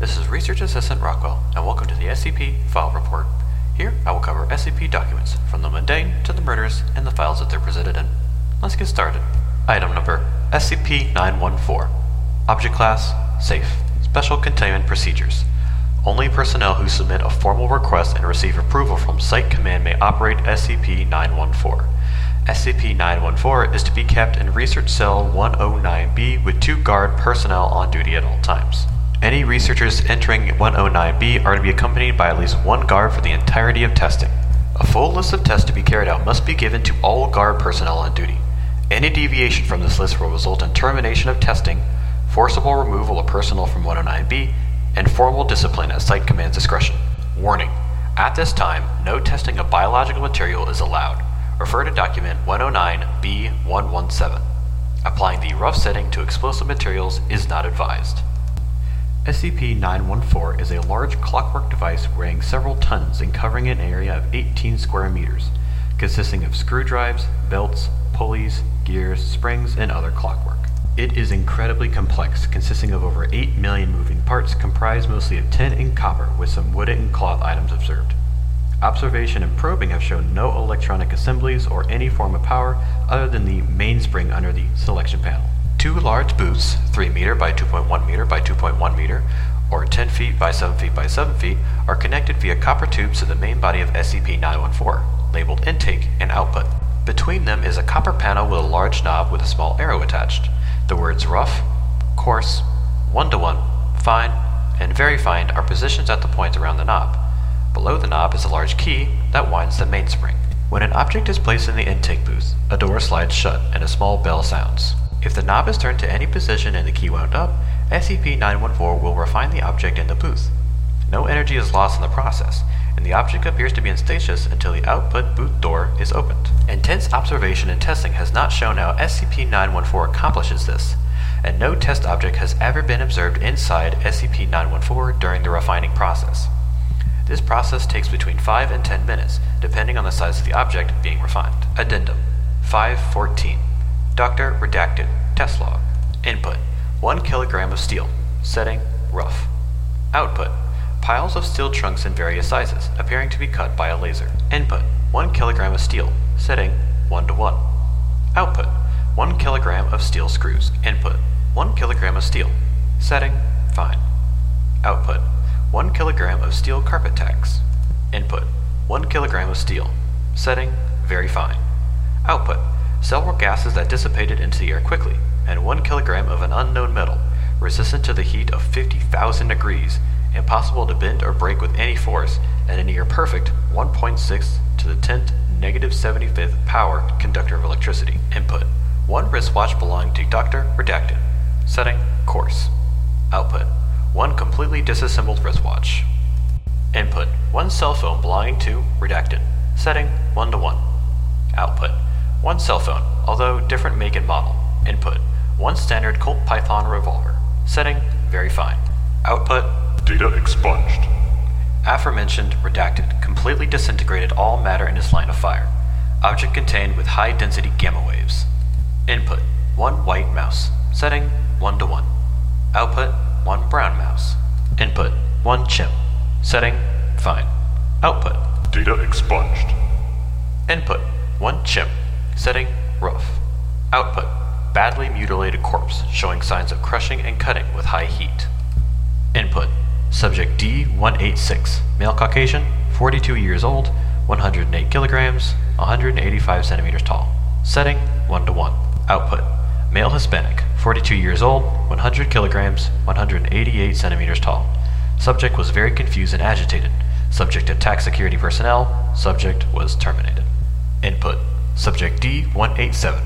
This is Research Assistant Rockwell, and welcome to the SCP File Report. Here, I will cover SCP documents, from the mundane to the murderous, and the files that they're presented in. Let's get started. Item number SCP-914. Object Class Safe. Special Containment Procedures. Only personnel who submit a formal request and receive approval from Site Command may operate SCP-914. SCP-914 is to be kept in Research Cell 109B with two guard personnel on duty at all times. Any researchers entering 109B are to be accompanied by at least one guard for the entirety of testing. A full list of tests to be carried out must be given to all guard personnel on duty. Any deviation from this list will result in termination of testing, forcible removal of personnel from 109B, and formal discipline at Site Command's discretion. Warning: At this time, no testing of biological material is allowed. Refer to document 109B117. Applying the rough setting to explosive materials is not advised. SCP-914 is a large clockwork device weighing several tons and covering an area of 18 square meters, consisting of screw drives, belts, pulleys, gears, springs, and other clockwork. It is incredibly complex, consisting of over 8 million moving parts comprised mostly of tin and copper with some wooden and cloth items observed. Observation and probing have shown no electronic assemblies or any form of power other than the mainspring under the selection panel. Two large booths, 3 meter by 2.1 meter by 2.1 meter, or 10 feet by 7 feet by 7 feet, are connected via copper tubes to the main body of SCP-914, labeled intake and output. Between them is a copper panel with a large knob with a small arrow attached. The words rough, coarse, 1 to 1, fine, and very fine are positioned at the points around the knob. Below the knob is a large key that winds the mainspring. When an object is placed in the intake booth, a door slides shut and a small bell sounds. If the knob is turned to any position and the key wound up, SCP-914 will refine the object in the booth. No energy is lost in the process, and the object appears to be in stasis until the output booth door is opened. Intense observation and testing has not shown how SCP-914 accomplishes this, and no test object has ever been observed inside SCP-914 during the refining process. This process takes between 5 and 10 minutes, depending on the size of the object being refined. Addendum 514 Dr. Redacted Test Log Input 1 kilogram of steel. Setting Rough. Output Piles of steel trunks in various sizes, appearing to be cut by a laser. Input 1 kilogram of steel. Setting 1 to 1. Output 1 kilogram of steel screws. Input 1 kilogram of steel. Setting Fine. Output 1 kilogram of steel carpet tacks. Input 1 kilogram of steel. Setting Very fine. Output several gases that dissipated into the air quickly, and 1 kilogram of an unknown metal, resistant to the heat of 50,000 degrees, impossible to bend or break with any force, and a near perfect 1.6 to the 10th negative 75th power conductor of electricity. Input 1 wristwatch belonging to Dr. Redacted. Setting Coarse. Output 1 completely disassembled wristwatch. Input 1 cell phone belonging to Redacted. Setting 1 to 1. Output one cell phone, although different make and model. Input. One standard Colt Python revolver. Setting. Very fine. Output. Data expunged. Aforementioned redacted completely disintegrated all matter in its line of fire. Object contained with high density gamma waves. Input. One white mouse. Setting. 1 to 1. Output. One brown mouse. Input. One chimp. Setting. Fine. Output. Data expunged. Input. One chimp. Setting rough. Output badly mutilated corpse showing signs of crushing and cutting with high heat. Input Subject D186, male Caucasian, 42 years old, 108 kilograms, 185 centimeters tall. Setting 1 to 1. Output Male Hispanic, 42 years old, 100 kilograms, 188 centimeters tall. Subject was very confused and agitated. Subject attacked security personnel. Subject was terminated. Input Subject D187,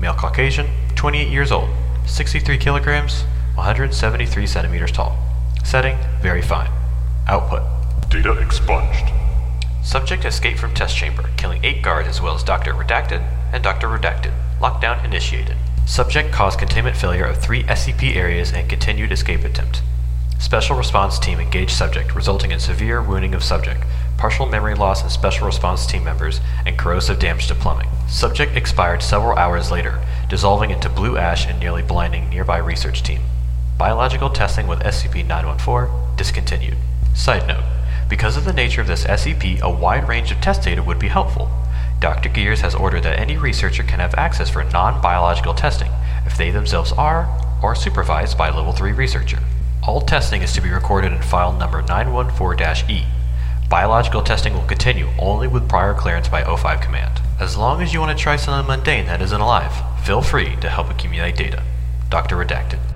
male Caucasian, 28 years old, 63 kilograms, 173 centimeters tall. Setting, very fine. Output. Data expunged. Subject escaped from test chamber, killing 8 guards as well as Dr. Redacted and Dr. Redacted. Lockdown initiated. Subject caused containment failure of 3 SCP areas and continued escape attempt. Special response team engaged subject, resulting in severe wounding of subject, partial memory loss in special response team members, and corrosive damage to plumbing. Subject expired several hours later, dissolving into blue ash and nearly blinding nearby research team. Biological testing with SCP-914 discontinued. Side note, because of the nature of this SCP, a wide range of test data would be helpful. Dr. Gears has ordered that any researcher can have access for non-biological testing if they themselves are or supervised by a level 3 researcher. All testing is to be recorded in file number 914-E. Biological testing will continue only with prior clearance by O5 command. As long as you want to try something mundane that isn't alive, feel free to help accumulate data. Dr. Redacted.